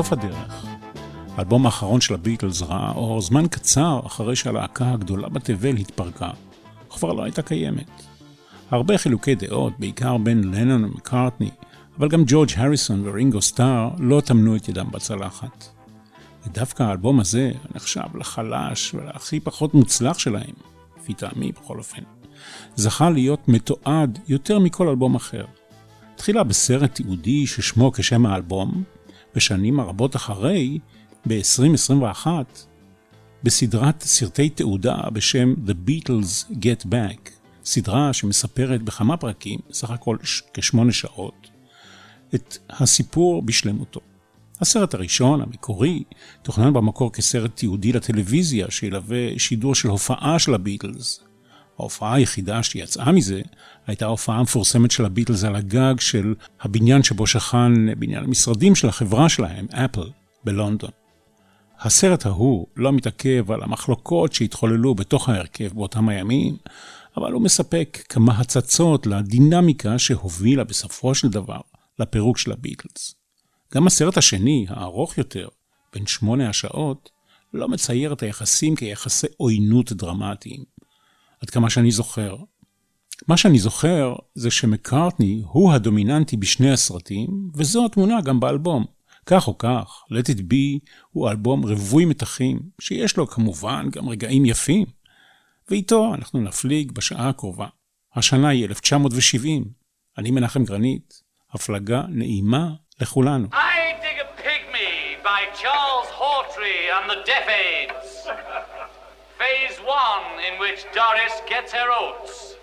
הביטלס, סוף הדרך. האלבום האחרון של הביטלס ראה אור זמן קצר אחרי שהלהקה הגדולה בתבל התפרקה, וכבר לא הייתה קיימת. הרבה חילוקי דעות, בעיקר בין לנון ומקארטני, אבל גם ג'ורג' הריסון ורינגו סטאר לא טמנו את ידם בצלחת. ודווקא האלבום הזה נחשב לחלש ולהכי פחות מוצלח שלהם, לפי טעמי בכל אופן, זכה להיות מתועד יותר מכל אלבום אחר. תחילה בסרט תיעודי ששמו כשם האלבום, ושנים רבות אחרי, ב-2021, בסדרת סרטי תעודה בשם The Beatles Get Back, סדרה שמספרת בכמה פרקים, סך הכל כשמונה שעות, את הסיפור בשלמותו. הסרט הראשון, המקורי, תוכנן במקור כסרט תיעודי לטלוויזיה שילווה שידור של הופעה של הביטלס, ההופעה היחידה שיצאה מזה הייתה ההופעה המפורסמת של הביטלס על הגג של הבניין שבו שכן בניין המשרדים של החברה שלהם, אפל, בלונדון. הסרט ההוא לא מתעכב על המחלוקות שהתחוללו בתוך ההרכב באותם הימים, אבל הוא מספק כמה הצצות לדינמיקה שהובילה בסופו של דבר לפירוק של הביטלס. גם הסרט השני, הארוך יותר, בין שמונה השעות, לא מצייר את היחסים כיחסי עוינות דרמטיים. עד כמה שאני זוכר. מה שאני זוכר זה שמקארטני הוא הדומיננטי בשני הסרטים, וזו התמונה גם באלבום. כך או כך, Let It Be הוא אלבום רווי מתחים, שיש לו כמובן גם רגעים יפים. ואיתו אנחנו נפליג בשעה הקרובה. השנה היא 1970. אני מנחם גרנית, הפלגה נעימה לכולנו. I dig a pygmy by Charles Hawtrey and the Deaf Aids. Phase one, in which Doris gets her oats.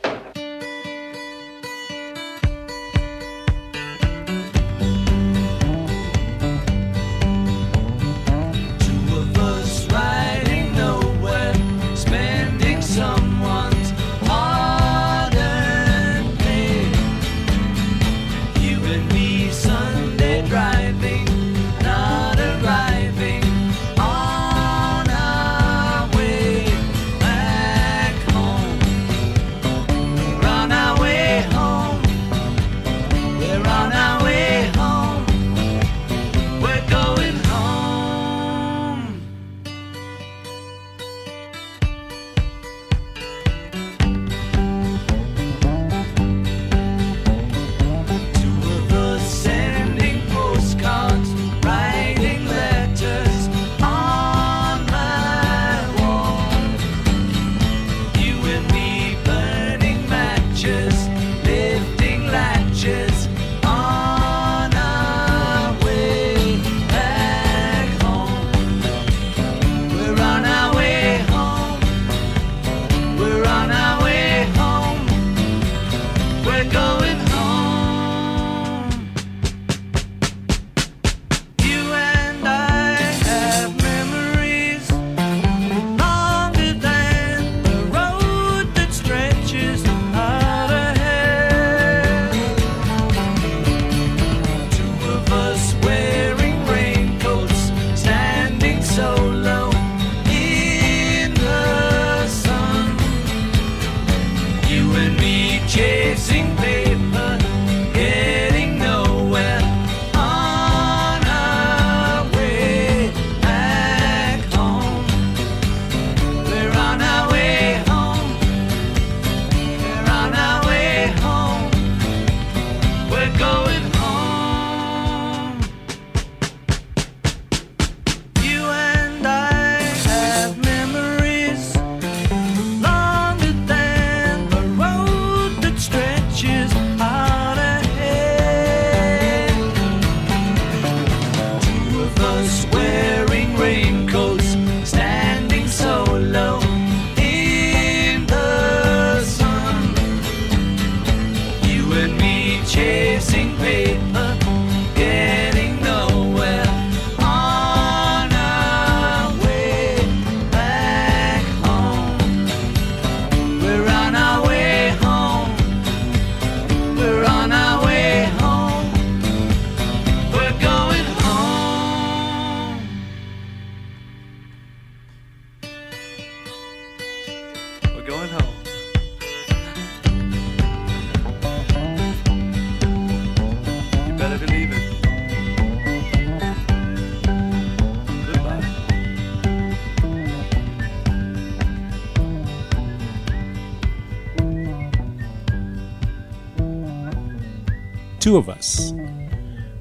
Two of Us.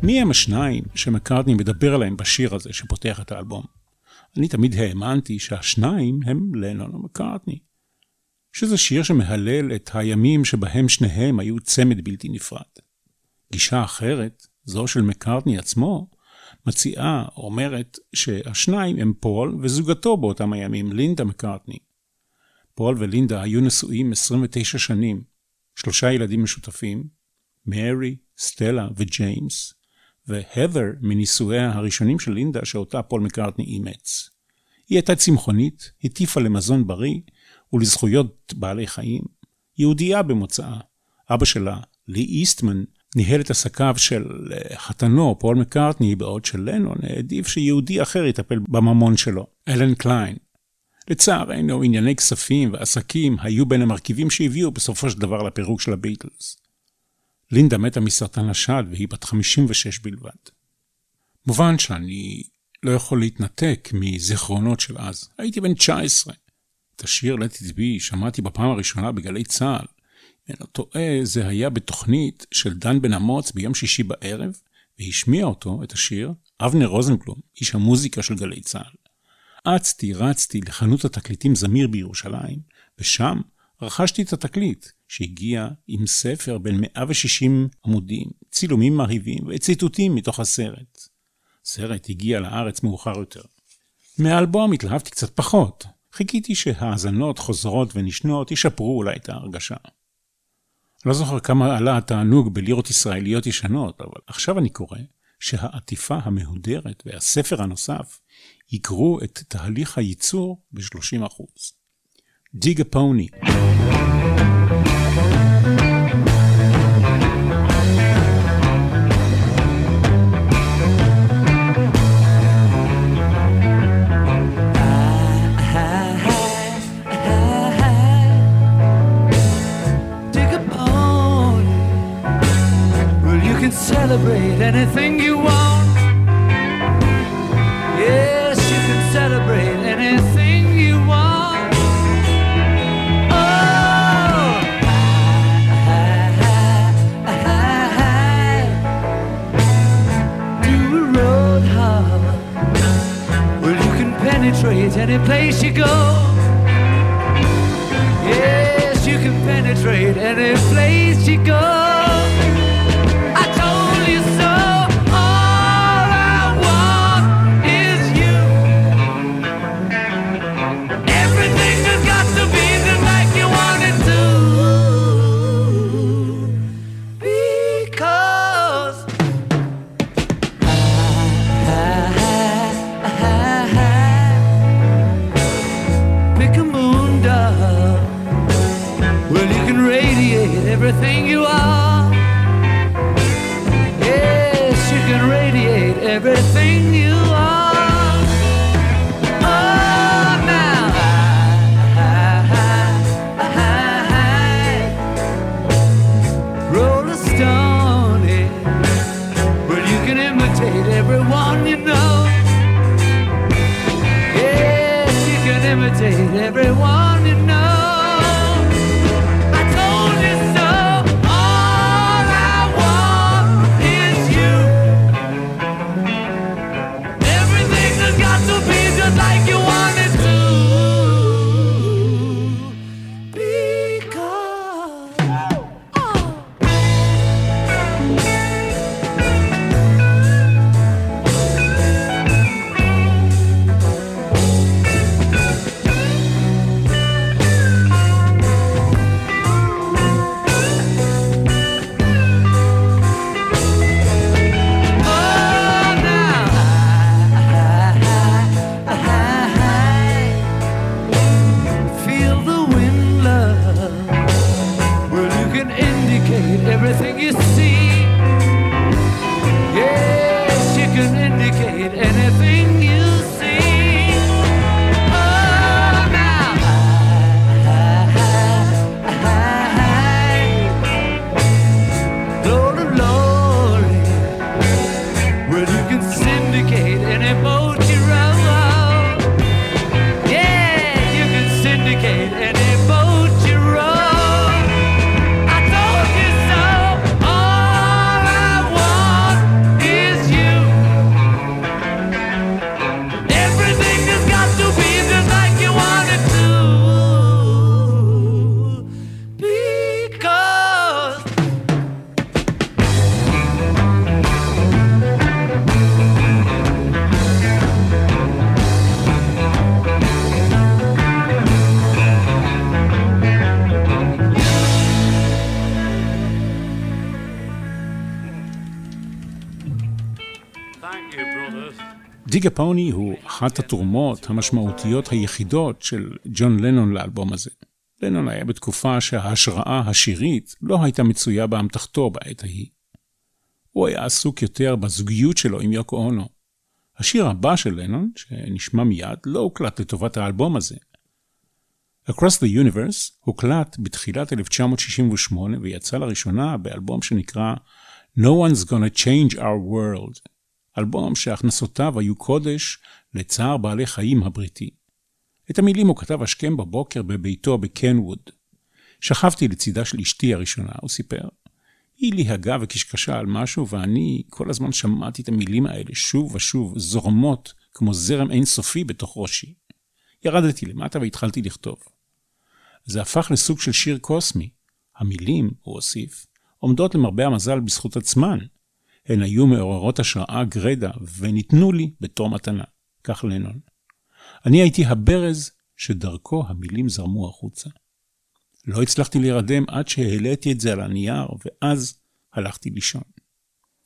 מי הם השניים שמקארטני מדבר עליהם בשיר הזה שפותח את האלבום? אני תמיד האמנתי שהשניים הם לנון ומקארטני. שזה שיר שמהלל את הימים שבהם שניהם היו צמד בלתי נפרד. גישה אחרת, זו של מקארטני עצמו, מציעה, אומרת, שהשניים הם פול וזוגתו באותם הימים, לינדה מקארטני. פול ולינדה היו נשואים 29 שנים, שלושה ילדים משותפים, מרי, סטלה וג'יימס, והת'ר מנישואיה הראשונים של לינדה שאותה פול מקארטני אימץ. היא הייתה צמחונית, הטיפה למזון בריא ולזכויות בעלי חיים, יהודייה במוצאה. אבא שלה, לי איסטמן, ניהל את עסקיו של אה, חתנו, פול מקארטני, בעוד שלנון העדיף שיהודי אחר יטפל בממון שלו, אלן קליין. לצערנו, ענייני כספים ועסקים היו בין המרכיבים שהביאו בסופו של דבר לפירוק של הביטלס. לינדה מתה מסרטן השד והיא בת 56 בלבד. מובן שאני לא יכול להתנתק מזיכרונות של אז. הייתי בן 19. את השיר Let it be שמעתי בפעם הראשונה בגלי צה"ל. אם לא טועה, זה היה בתוכנית של דן בן אמוץ ביום שישי בערב, והשמיע אותו, את השיר, אבנר רוזנבלום, איש המוזיקה של גלי צה"ל. אצתי, רצתי לחנות התקליטים זמיר בירושלים, ושם רכשתי את התקליט, שהגיע עם ספר בין 160 עמודים, צילומים מרהיבים וציטוטים מתוך הסרט. הסרט הגיע לארץ מאוחר יותר. מהאלבום התלהבתי קצת פחות. חיכיתי שהאזנות חוזרות ונשנות ישפרו אולי את ההרגשה. לא זוכר כמה עלה התענוג בלירות ישראליות ישנות, אבל עכשיו אני קורא שהעטיפה המהודרת והספר הנוסף יקרו את תהליך הייצור ב-30%. Dig a Pony. celebrate anything you want. Yes, you can celebrate. Penetrate any place you go. Yes, you can penetrate any place you go. Everything you are. Yes, you can radiate everything you are. Oh, now. Well, you can imitate everyone you know. You can everyone דיגה פוני הוא אחת התרומות המשמעותיות היחידות של ג'ון לנון לאלבום הזה. לנון היה בתקופה שההשראה השירית לא הייתה מצויה באמתחתו בעת ההיא. הוא היה עסוק יותר בזוגיות שלו עם יוקו אונו. השיר הבא של לנון, שנשמע מיד, לא הוקלט לטובת האלבום הזה. Across the Universe הוקלט בתחילת 1968 ויצא לראשונה באלבום שנקרא No One's Gonna Change Our World, אלבום שהכנסותיו היו קודש לצער בעלי חיים הבריטי. את המילים הוא כתב השכם בבוקר בביתו בקנווד. שכבתי לצידה של אשתי הראשונה, הוא סיפר. היא ליהגה וקשקשה על משהו, ואני כל הזמן שמעתי את המילים האלה שוב ושוב, זורמות כמו זרם אינסופי בתוך ראשי. ירדתי למטה והתחלתי לכתוב. זה הפך לסוג של שיר קוסמי. המילים, הוא הוסיף, עומדות למרבה המזל בזכות עצמן. הן היו מעוררות השראה גרידא, וניתנו לי בתור מתנה. כך לנון. אני הייתי הברז שדרכו המילים זרמו החוצה. לא הצלחתי להירדם עד שהעליתי את זה על הנייר, ואז הלכתי לישון.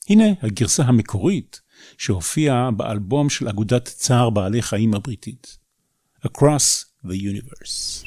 הנה הגרסה המקורית שהופיעה באלבום של אגודת צער בעלי חיים הבריטית. Across the Universe.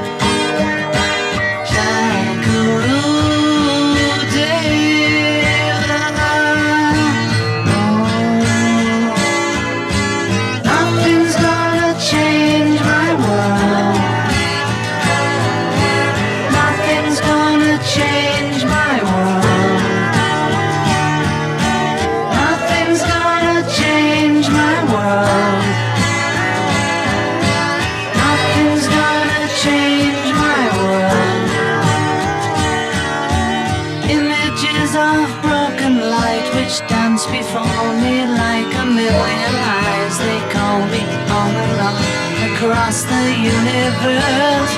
Universe.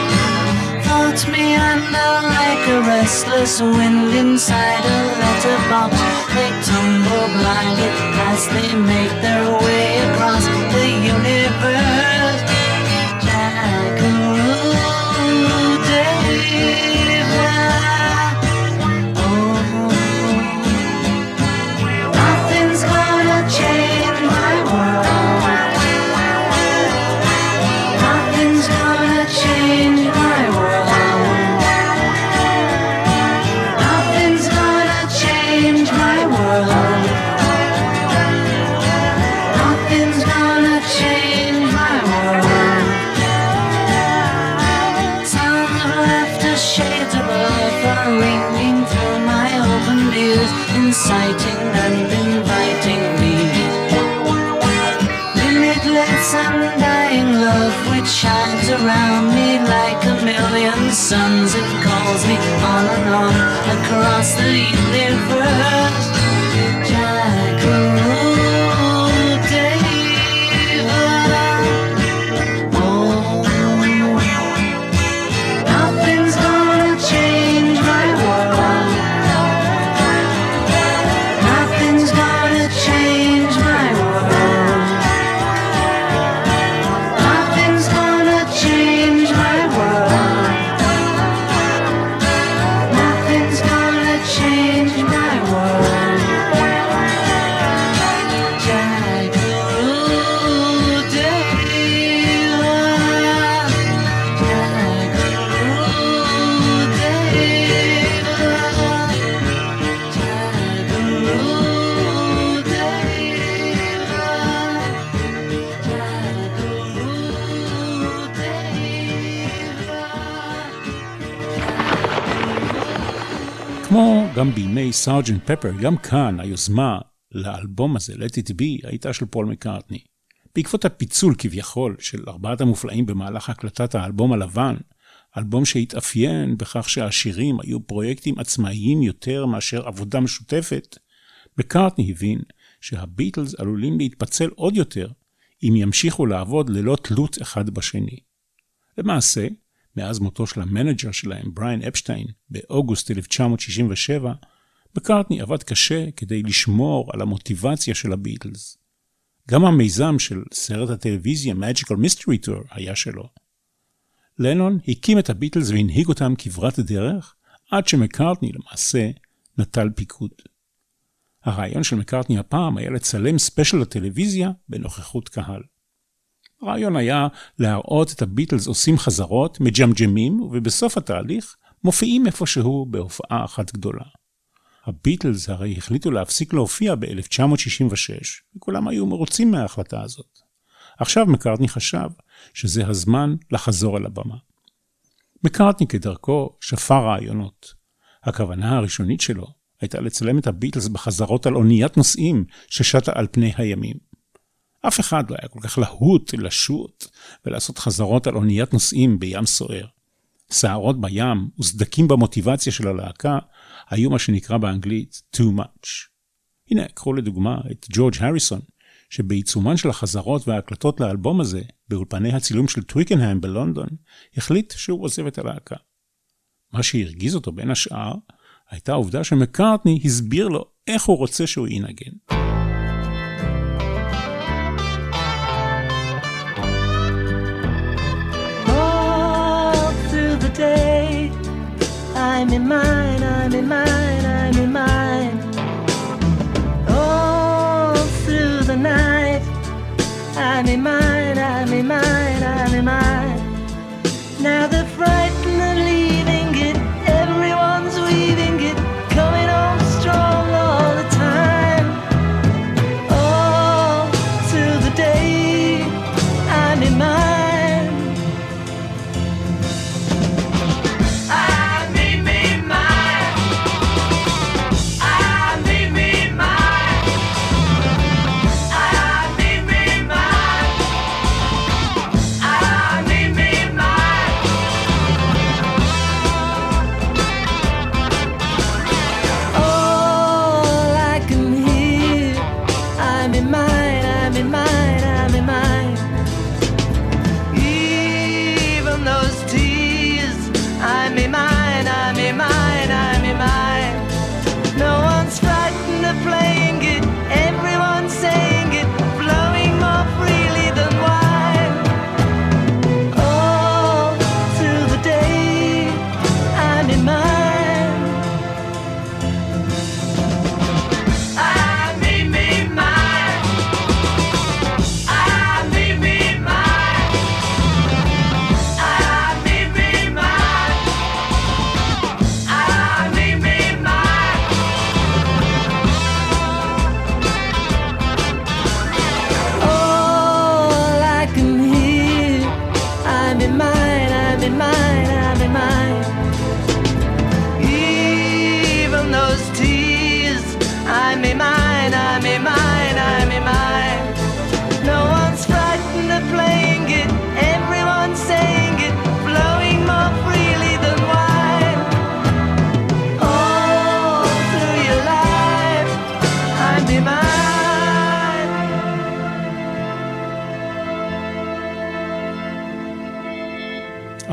Floats me under like a restless wind inside a letterbox. They tumble blindly as they make their way across כמו גם בימי Sergeant Pepper, גם כאן היוזמה לאלבום הזה, Let It Be, הייתה של פול מקארטני. בעקבות הפיצול כביכול של ארבעת המופלאים במהלך הקלטת האלבום הלבן, אלבום שהתאפיין בכך שהשירים היו פרויקטים עצמאיים יותר מאשר עבודה משותפת, מקארטני הבין שהביטלס עלולים להתפצל עוד יותר אם ימשיכו לעבוד ללא תלות אחד בשני. למעשה, מאז מותו של ה manager שלהם, בריין אפשטיין, באוגוסט 1967, מקארטני עבד קשה כדי לשמור על המוטיבציה של הביטלס. גם המיזם של סרט הטלוויזיה Magical Mystery Tour היה שלו. לנון הקים את הביטלס והנהיג אותם כברת דרך, עד שמקארטני למעשה נטל פיקוד. הרעיון של מקארטני הפעם היה לצלם special לטלוויזיה בנוכחות קהל. הרעיון היה להראות את הביטלס עושים חזרות, מג'מג'מים, ובסוף התהליך מופיעים איפשהו בהופעה אחת גדולה. הביטלס הרי החליטו להפסיק להופיע ב-1966, וכולם היו מרוצים מההחלטה הזאת. עכשיו מקארטני חשב שזה הזמן לחזור אל הבמה. מקארטני כדרכו שפר רעיונות. הכוונה הראשונית שלו הייתה לצלם את הביטלס בחזרות על אוניית נוסעים ששטה על פני הימים. אף אחד לא היה כל כך להוט לשוט ולעשות חזרות על אוניית נוסעים בים סוער. סערות בים וסדקים במוטיבציה של הלהקה היו מה שנקרא באנגלית too much. הנה, קחו לדוגמה את ג'ורג' הריסון, שבעיצומן של החזרות וההקלטות לאלבום הזה, באולפני הצילום של טוויקנהיים בלונדון, החליט שהוא עוזב את הלהקה. מה שהרגיז אותו בין השאר, הייתה העובדה שמקארטני הסביר לו איך הוא רוצה שהוא ינגן. In mine, I'm in mine, I'm in mine. All through the night, I'm in mine,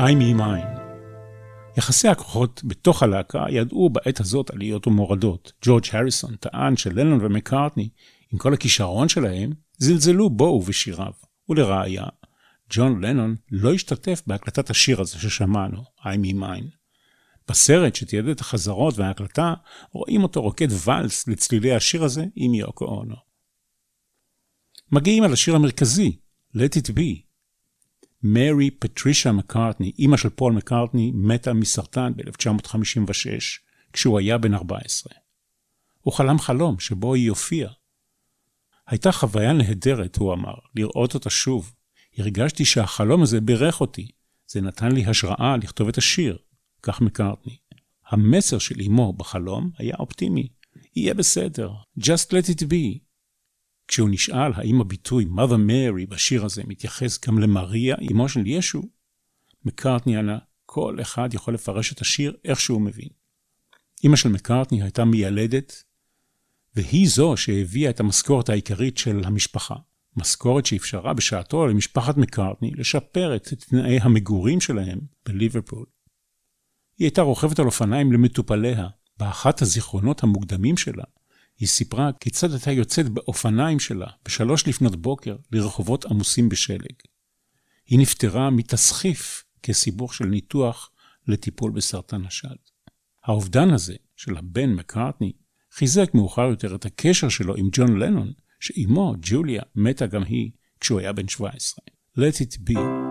I Me Mine. יחסי הכוחות בתוך הלהקה ידעו בעת הזאת עליות ומורדות. ג'ורג' הריסון טען שלנון ומקארטני, עם כל הכישרון שלהם, זלזלו בו ובשיריו. ולראיה, ג'ון לנון לא השתתף בהקלטת השיר הזה ששמענו, I Me Mine. בסרט שתיעד את החזרות וההקלטה, רואים אותו רוקד ואלס לצלילי השיר הזה עם יוקו אונו. מגיעים על השיר המרכזי, Let It Be, מרי פטרישה מקארטני, אימא של פול מקארטני, מתה מסרטן ב-1956, כשהוא היה בן 14. הוא חלם חלום שבו היא הופיעה. הייתה חוויה נהדרת, הוא אמר, לראות אותה שוב. הרגשתי שהחלום הזה בירך אותי. זה נתן לי השראה לכתוב את השיר, כך מקארטני. המסר של אמו בחלום היה אופטימי. יהיה בסדר, just let it be. כשהוא נשאל האם הביטוי Mother Mary בשיר הזה מתייחס גם למריה, אמו של ישו, מקארטני ענה, כל אחד יכול לפרש את השיר איך שהוא מבין. אמא של מקארטני הייתה מיילדת, והיא זו שהביאה את המשכורת העיקרית של המשפחה. משכורת שאפשרה בשעתו למשפחת מקארטני לשפר את תנאי המגורים שלהם בליברפול. היא הייתה רוכבת על אופניים למטופליה. באחת הזיכרונות המוקדמים שלה, היא סיפרה כיצד הייתה יוצאת באופניים שלה בשלוש לפנות בוקר לרחובות עמוסים בשלג. היא נפטרה מתסחיף כסיבוך של ניתוח לטיפול בסרטן השד. האובדן הזה של הבן מקארטני חיזק מאוחר יותר את הקשר שלו עם ג'ון לנון, שאימו, ג'וליה, מתה גם היא כשהוא היה בן 17. Let it be.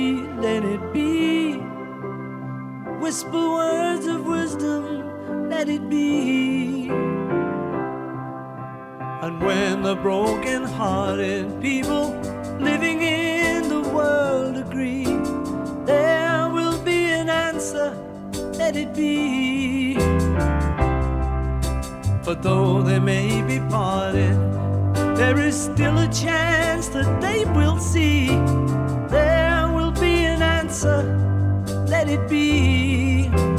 let it be. Whisper words of wisdom, let it be. And when the broken hearted people living in the world agree, there will be an answer, let it be. For though they may be parted, there is still a chance that they will see. There answer, let it be.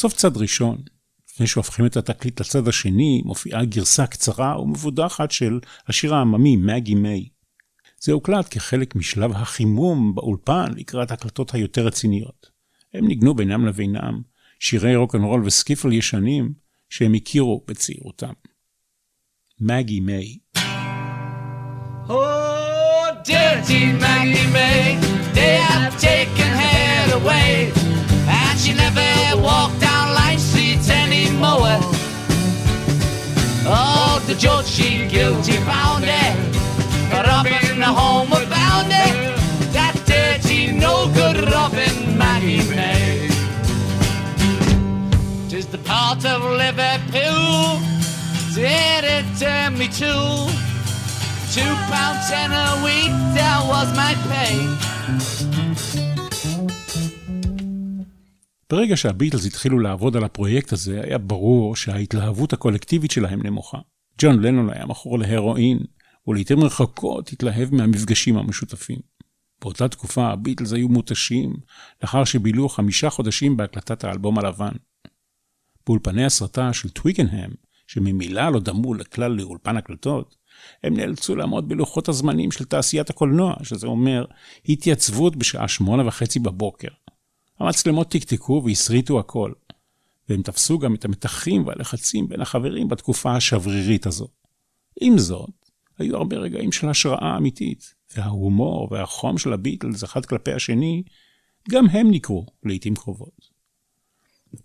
סוף צד ראשון, לפני שהופכים את התקליט לצד השני, מופיעה גרסה קצרה ומבודחת של השיר העממי מגי מיי. זה הוקלט כחלק משלב החימום באולפן לקראת ההקלטות היותר רציניות. הם ניגנו בינם לבינם שירי רוקנרול וסקיפל ישנים שהם הכירו בצעירותם. מגי מיי. Oh, dirty Maggie May, they have taken her away, and she never walked Street anymore. Oh, the judge, she guilty found her, robbing the home of Bounty, that dirty, no good Robin Maggie May. Tis the part of Liverpool, did it turn me to? Two pounds ten a week, that was my pay. ברגע שהביטלס התחילו לעבוד על הפרויקט הזה, היה ברור שההתלהבות הקולקטיבית שלהם נמוכה. ג'ון לנון היה מכור להרואין, ולעיתים רחוקות התלהב מהמפגשים המשותפים. באותה תקופה הביטלס היו מותשים, לאחר שבילו חמישה חודשים בהקלטת האלבום הלבן. באולפני הסרטה של טוויקנהם, שממילא לא דמו לכלל לאולפן הקלטות, הם נאלצו לעמוד בלוחות הזמנים של תעשיית הקולנוע, שזה אומר התייצבות בשעה שמונה וחצי בבוקר. המצלמות תקתקו והסריטו הכל, והם תפסו גם את המתחים והלחצים בין החברים בתקופה השברירית הזו. עם זאת, היו הרבה רגעים של השראה אמיתית, וההומור והחום של הביטלס אחד כלפי השני, גם הם ניכרו לעיתים קרובות.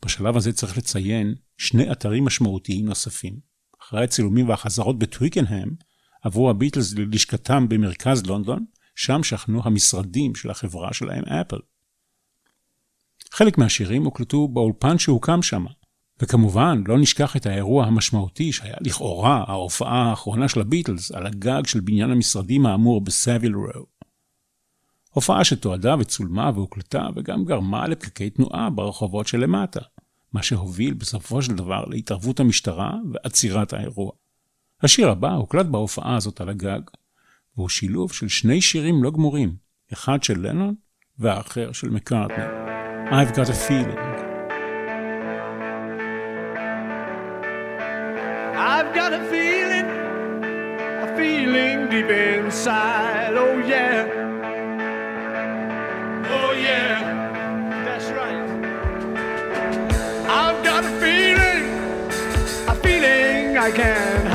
בשלב הזה צריך לציין שני אתרים משמעותיים נוספים. אחרי הצילומים והחזרות בטוויקנהם, עברו הביטלס ללשכתם במרכז לונדון, שם שכנו המשרדים של החברה שלהם אפל. חלק מהשירים הוקלטו באולפן שהוקם שם, וכמובן לא נשכח את האירוע המשמעותי שהיה לכאורה ההופעה האחרונה של הביטלס על הגג של בניין המשרדים האמור בסאביל רו. הופעה שתועדה וצולמה והוקלטה וגם גרמה לפקקי תנועה ברחובות שלמטה, מה שהוביל בסופו של דבר להתערבות המשטרה ועצירת האירוע. השיר הבא הוקלט בהופעה הזאת על הגג, והוא שילוב של שני שירים לא גמורים, אחד של לנון והאחר של מקארטני. I've got a feeling. I've got a feeling, a feeling deep inside. Oh yeah, oh yeah, that's right. I've got a feeling, a feeling I can't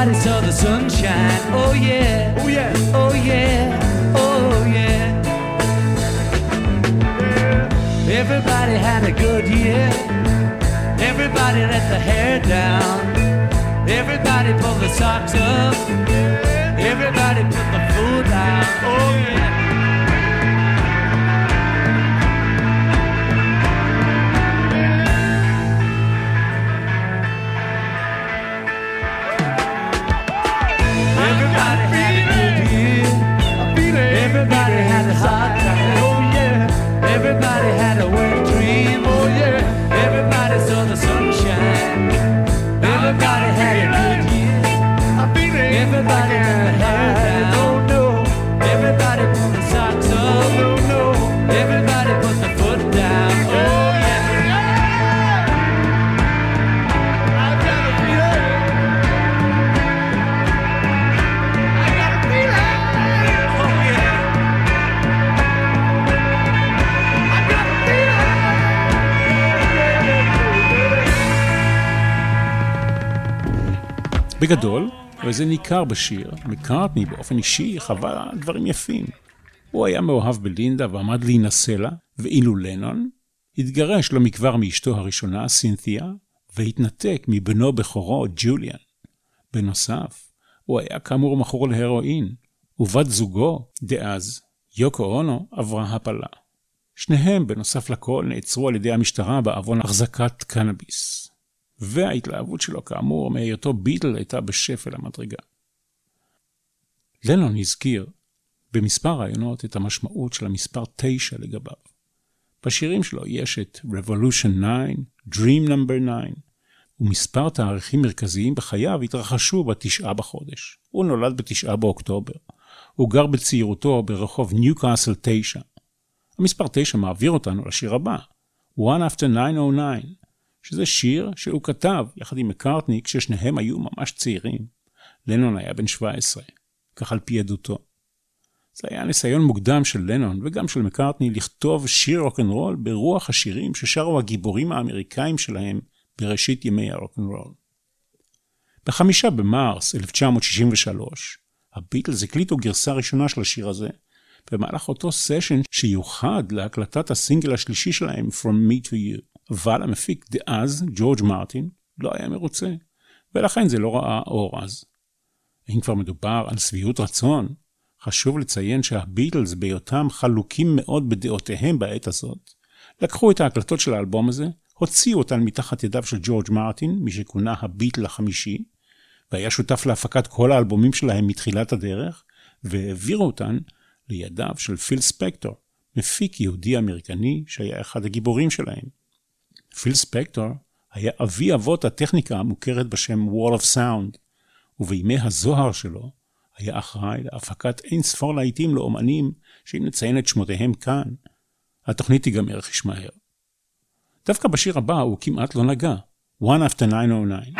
Everybody saw the sunshine. Oh yeah. Oh yeah. Oh yeah. Oh yeah. Everybody had a good year. Everybody let the hair down. Everybody pulled the socks up. Everybody put the food down. Oh yeah. בגדול, וזה ניכר בשיר, מקארטני באופן אישי חווה דברים יפים. הוא היה מאוהב בלינדה ועמד להינשא לה, ואילו לנון התגרש לא מכבר מאשתו הראשונה, סינתיה, והתנתק מבנו בכורו, ג'וליאן. בנוסף, הוא היה כאמור מכור להרואין, ובת זוגו, דאז, יוקו אונו, עברה הפלה. שניהם, בנוסף לכל, נעצרו על ידי המשטרה בעוון החזקת קנאביס. וההתלהבות שלו, כאמור, מהיותו ביטל הייתה בשפל המדרגה. לנון הזכיר במספר ראיונות את המשמעות של המספר 9 לגביו. בשירים שלו יש את Revolution 9, Dream Number 9, ומספר תאריכים מרכזיים בחייו התרחשו בתשעה בחודש. הוא נולד בתשעה באוקטובר. הוא גר בצעירותו ברחוב ניוקאסל 9. המספר 9 מעביר אותנו לשיר הבא, One After 909, שזה שיר שהוא כתב יחד עם מקארטני כששניהם היו ממש צעירים. לנון היה בן 17, כך על פי עדותו. זה היה ניסיון מוקדם של לנון וגם של מקארטני לכתוב שיר רוקנרול ברוח השירים ששרו הגיבורים האמריקאים שלהם בראשית ימי הרוקנרול. בחמישה במרס 1963, הביטלס הקליטו גרסה ראשונה של השיר הזה, במהלך אותו סשן שיוחד להקלטת הסינגל השלישי שלהם From Me to You. אבל המפיק דאז, ג'ורג' מרטין, לא היה מרוצה, ולכן זה לא ראה אור אז. אם כבר מדובר על שביעות רצון, חשוב לציין שהביטלס, בהיותם חלוקים מאוד בדעותיהם בעת הזאת, לקחו את ההקלטות של האלבום הזה, הוציאו אותן מתחת ידיו של ג'ורג' מרטין, מי שכונה הביטל החמישי, והיה שותף להפקת כל האלבומים שלהם מתחילת הדרך, והעבירו אותן לידיו של פיל ספקטור, מפיק יהודי אמריקני שהיה אחד הגיבורים שלהם. פיל ספקטור היה אבי אבות הטכניקה המוכרת בשם Wall of Sound, ובימי הזוהר שלו היה אחראי להפקת אין ספור להיטים לאומנים, שאם נציין את שמותיהם כאן, התוכנית תיגמר חיש מהר. דווקא בשיר הבא הוא כמעט לא נגע, One After 909.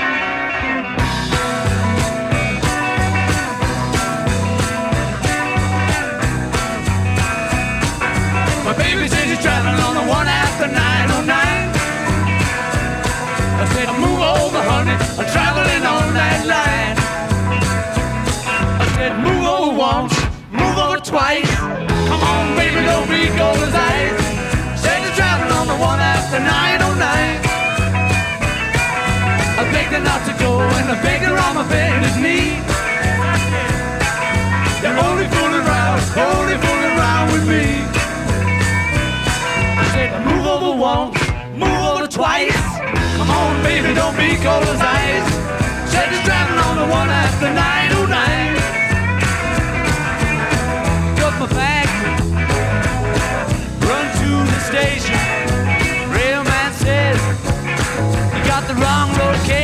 My baby says she's traveling on the one the one after 909. I begged her not to go, and I begged her on my bended knee. You're only fooling around, only fooling around with me. I said, move over once, move over twice. Come on, baby, don't be cold as ice. Said you're driving on the one after 909. porque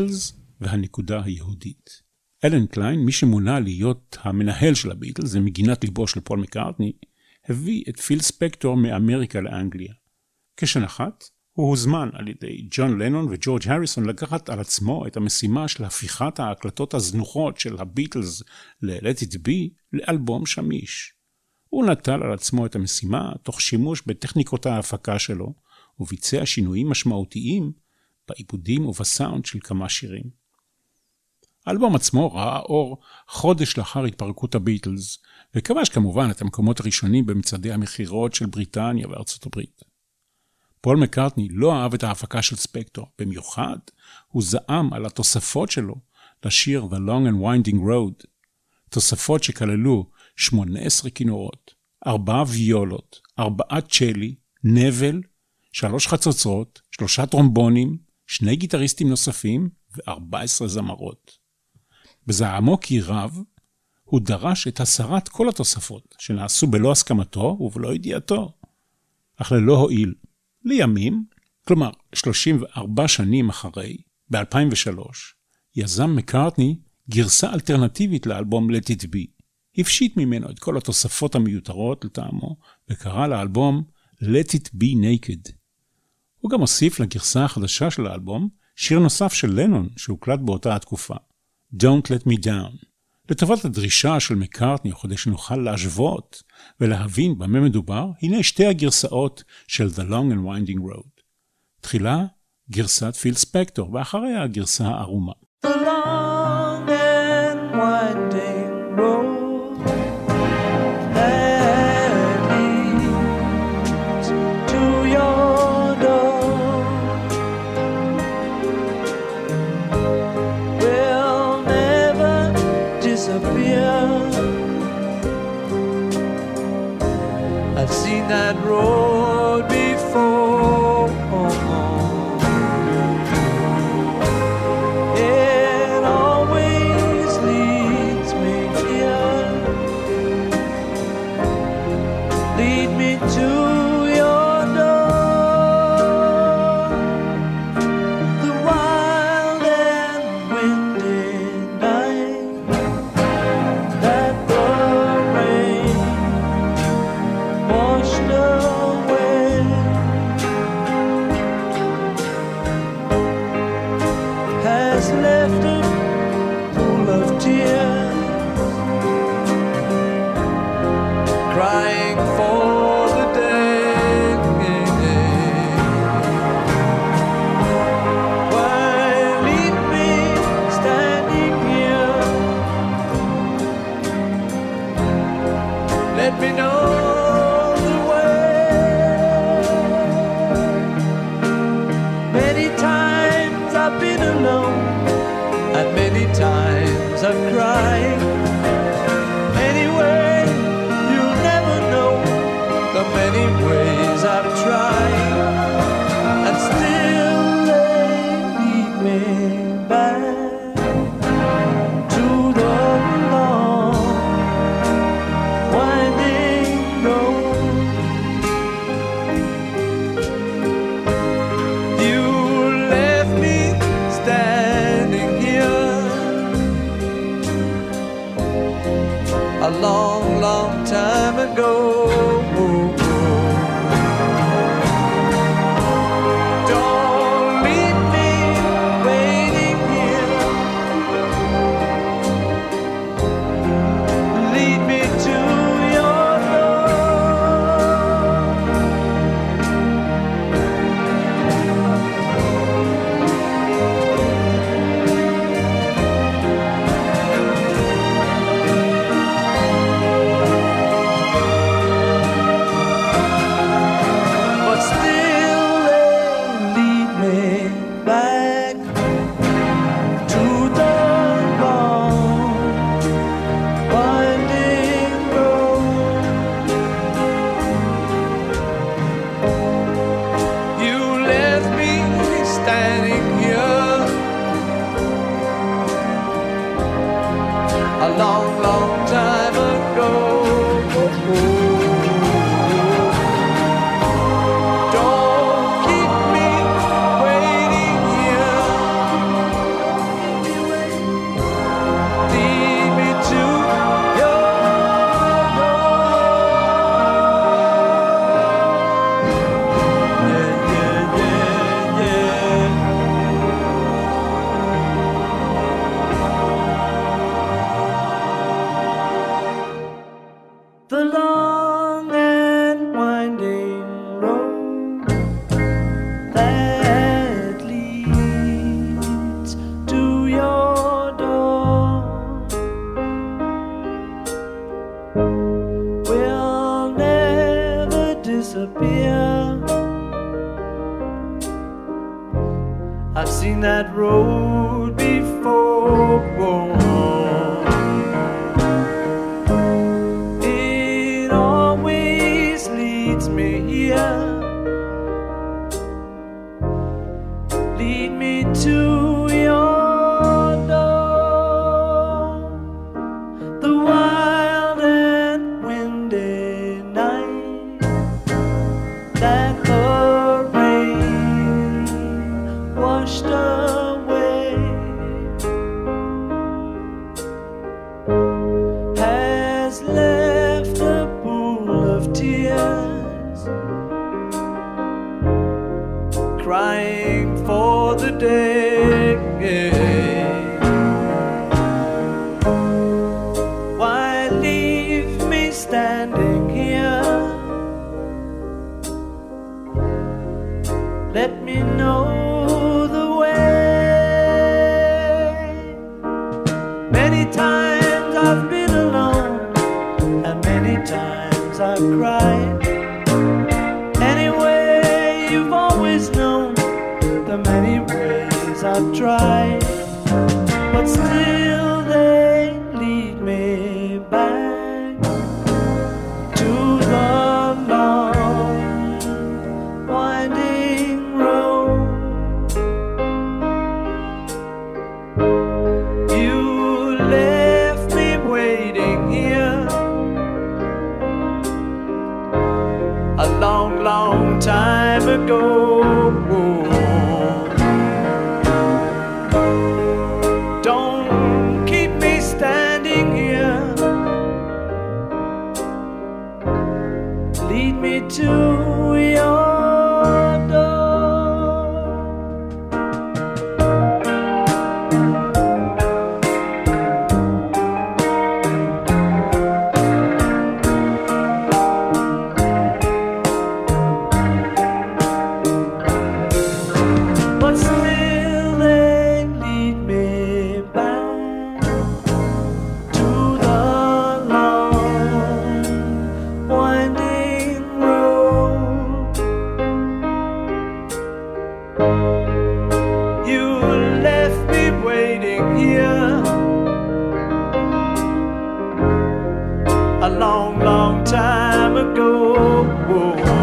הביטלס והנקודה היהודית. אלן קליין, מי שמונה להיות המנהל של הביטלס, למגינת ליבו של פול מקארטני, הביא את פיל ספקטור מאמריקה לאנגליה. כשנחת, הוא הוזמן על ידי ג'ון לנון וג'ורג' הריסון לקחת על עצמו את המשימה של הפיכת ההקלטות הזנוחות של הביטלס ל-Let It Be לאלבום שמיש. הוא נטל על עצמו את המשימה תוך שימוש בטכניקות ההפקה שלו, וביצע שינויים משמעותיים בעיבודים ובסאונד של כמה שירים. האלבום עצמו ראה אור חודש לאחר התפרקות הביטלס, וכבש כמובן את המקומות הראשונים במצעדי המכירות של בריטניה וארצות הברית. פול מקארטני לא אהב את ההפקה של ספקטור, במיוחד הוא זעם על התוספות שלו לשיר The Long and Winding Road, תוספות שכללו 18 כינורות, ארבעה ויולות, ארבעה צ'לי, נבל, שלוש חצוצרות, שלושה טרומבונים, שני גיטריסטים נוספים ו-14 זמרות. בזעמו כי רב, הוא דרש את הסרת כל התוספות, שנעשו בלא הסכמתו ובלא ידיעתו. אך ללא הועיל. לימים, כלומר 34 שנים אחרי, ב-2003, יזם מקארטני גרסה אלטרנטיבית לאלבום Let It Be. הפשיט ממנו את כל התוספות המיותרות לטעמו, וקרא לאלבום Let It Be Naked. הוא גם הוסיף לגרסה החדשה של האלבום שיר נוסף של לנון שהוקלט באותה התקופה, Don't Let Me Down. לטובת הדרישה של מקארטני, כדי שנוכל להשוות ולהבין במה מדובר, הנה שתי הגרסאות של The Long and Winding Road. תחילה, גרסת פיל ספקטור, ואחריה הגרסה הערומה. The long and winding road that road crying for long, long time ago. dry. Long, long time ago.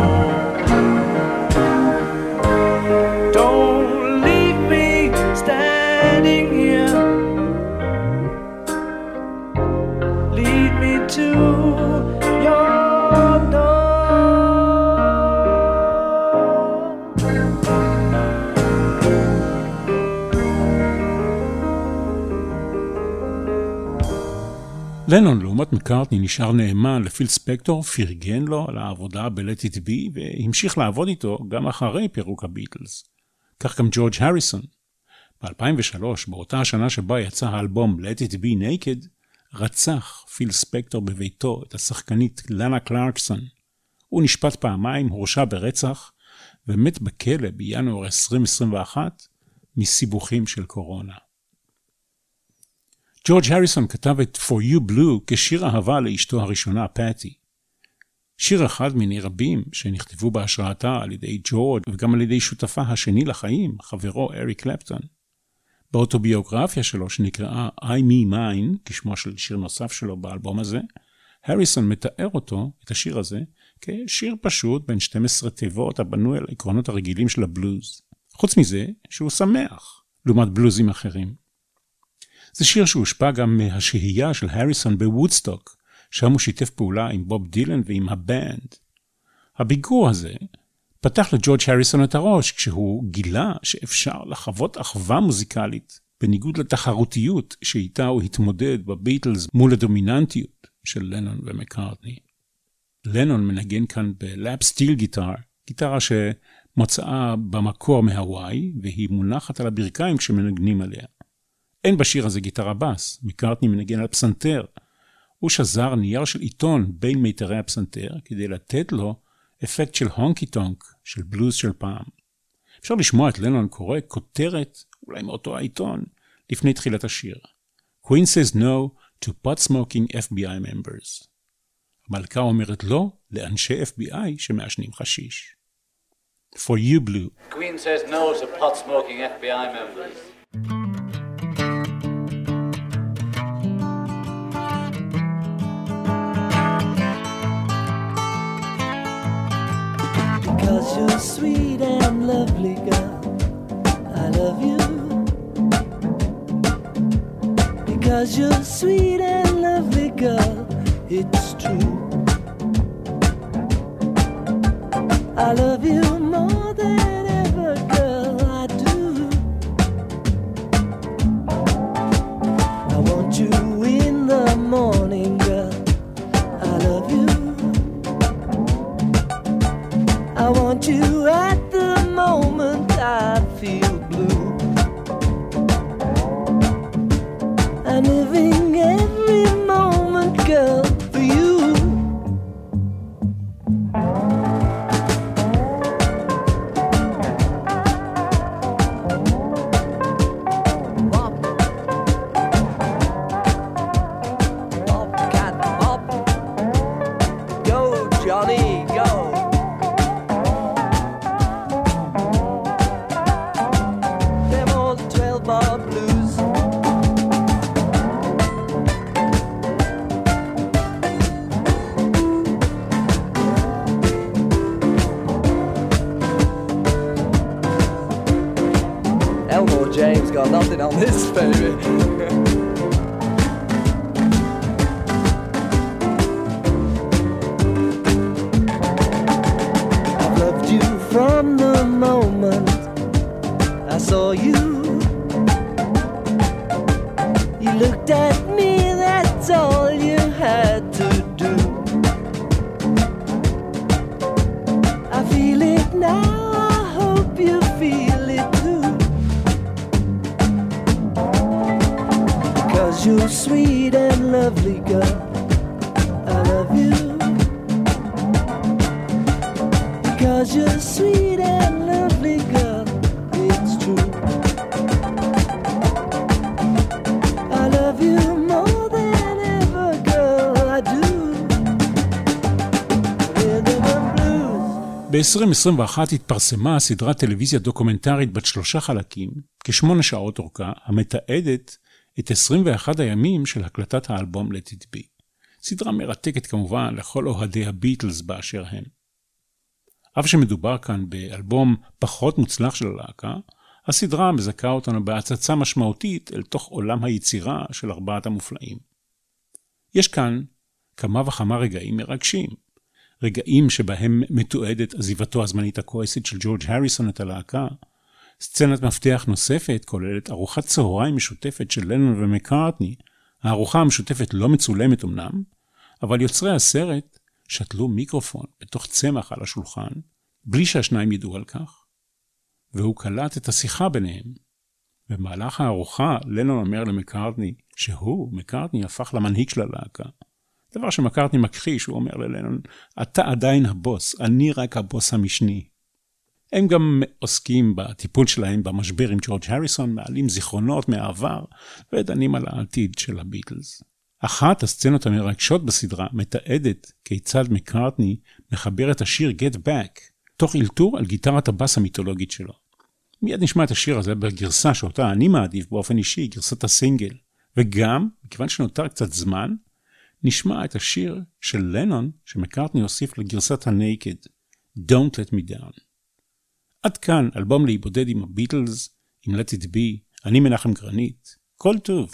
לנון, לעומת מקארטני, נשאר נאמן לפיל ספקטור, פרגן לו על העבודה ב-Let It Be, והמשיך לעבוד איתו גם אחרי פירוק הביטלס. כך גם ג'ורג' הריסון. ב-2003, באותה השנה שבה יצא האלבום Let It Be Naked, רצח פיל ספקטור בביתו את השחקנית לנה קלרקסון. הוא נשפט פעמיים, הורשע ברצח, ומת בכלא בינואר 2021 מסיבוכים של קורונה. ג'ורג' הריסון כתב את For You Blue כשיר אהבה לאשתו הראשונה, פאטי. שיר אחד מיני רבים שנכתבו בהשראתה על ידי ג'ורג' וגם על ידי שותפה השני לחיים, חברו אריק קלפטון. באוטוביוגרפיה שלו שנקראה I Me Mine, כשמו של שיר נוסף שלו באלבום הזה, הריסון מתאר אותו, את השיר הזה, כשיר פשוט בין 12 תיבות הבנוי על העקרונות הרגילים של הבלוז. חוץ מזה, שהוא שמח, לעומת בלוזים אחרים. זה שיר שהושפע גם מהשהייה של הריסון בוודסטוק, שם הוא שיתף פעולה עם בוב דילן ועם הבנד. הביקור הזה פתח לג'ורג' הריסון את הראש כשהוא גילה שאפשר לחוות אחווה מוזיקלית, בניגוד לתחרותיות שאיתה הוא התמודד בביטלס מול הדומיננטיות של לנון ומקארטני. לנון מנגן כאן ב lap steel guitar, גיטרה שמוצאה במקור מהוואי, והיא מונחת על הברכיים כשמנגנים עליה. אין בשיר הזה גיטרה בס, מקארטני מנגן על פסנתר. הוא שזר נייר של עיתון בין מיתרי הפסנתר כדי לתת לו אפקט של הונקי טונק, של בלוז של פעם. אפשר לשמוע את לנון קורא כותרת, אולי מאותו העיתון, לפני תחילת השיר. Queen says no to pot smoking FBI members. המלכה אומרת לא לאנשי FBI שמעשנים חשיש. For You Blue. Queen says no to pot smoking FBI members. Because you're sweet and lovely, girl. I love you. Because you're sweet and lovely, girl. It's true. I love you more than do at the moment. This, baby. ב-2021 התפרסמה סדרת טלוויזיה דוקומנטרית בת שלושה חלקים, כשמונה שעות אורכה, המתעדת את 21 הימים של הקלטת האלבום Let It Be. סדרה מרתקת כמובן לכל אוהדי הביטלס באשר הם. אף שמדובר כאן באלבום פחות מוצלח של הלהקה, הסדרה מזכה אותנו בהצצה משמעותית אל תוך עולם היצירה של ארבעת המופלאים. יש כאן כמה וכמה רגעים מרגשים. רגעים שבהם מתועדת עזיבתו הזמנית הכועסת של ג'ורג' הריסון את הלהקה, סצנת מפתח נוספת כוללת ארוחת צהריים משותפת של לנון ומקארטני. הארוחה המשותפת לא מצולמת אמנם, אבל יוצרי הסרט שתלו מיקרופון בתוך צמח על השולחן, בלי שהשניים ידעו על כך, והוא קלט את השיחה ביניהם. במהלך הארוחה, לנון אומר למקארטני שהוא, מקארטני, הפך למנהיג של הלהקה. דבר שמקארטני מכחיש, הוא אומר ללנון, אתה עדיין הבוס, אני רק הבוס המשני. הם גם עוסקים בטיפול שלהם במשבר עם ג'ורג' הריסון, מעלים זיכרונות מהעבר ודנים על העתיד של הביטלס. אחת הסצנות המרגשות בסדרה מתעדת כיצד מקארטני מחבר את השיר Get Back, תוך אלתור על גיטרת הבאס המיתולוגית שלו. מיד נשמע את השיר הזה בגרסה שאותה אני מעדיף באופן אישי, גרסת הסינגל. וגם, מכיוון שנותר קצת זמן, נשמע את השיר של לנון שמקארטני הוסיף לגרסת הנייקד, Don't Let Me Down. עד כאן אלבום להיבודד עם הביטלס, עם Let It Be, אני מנחם גרנית, כל טוב.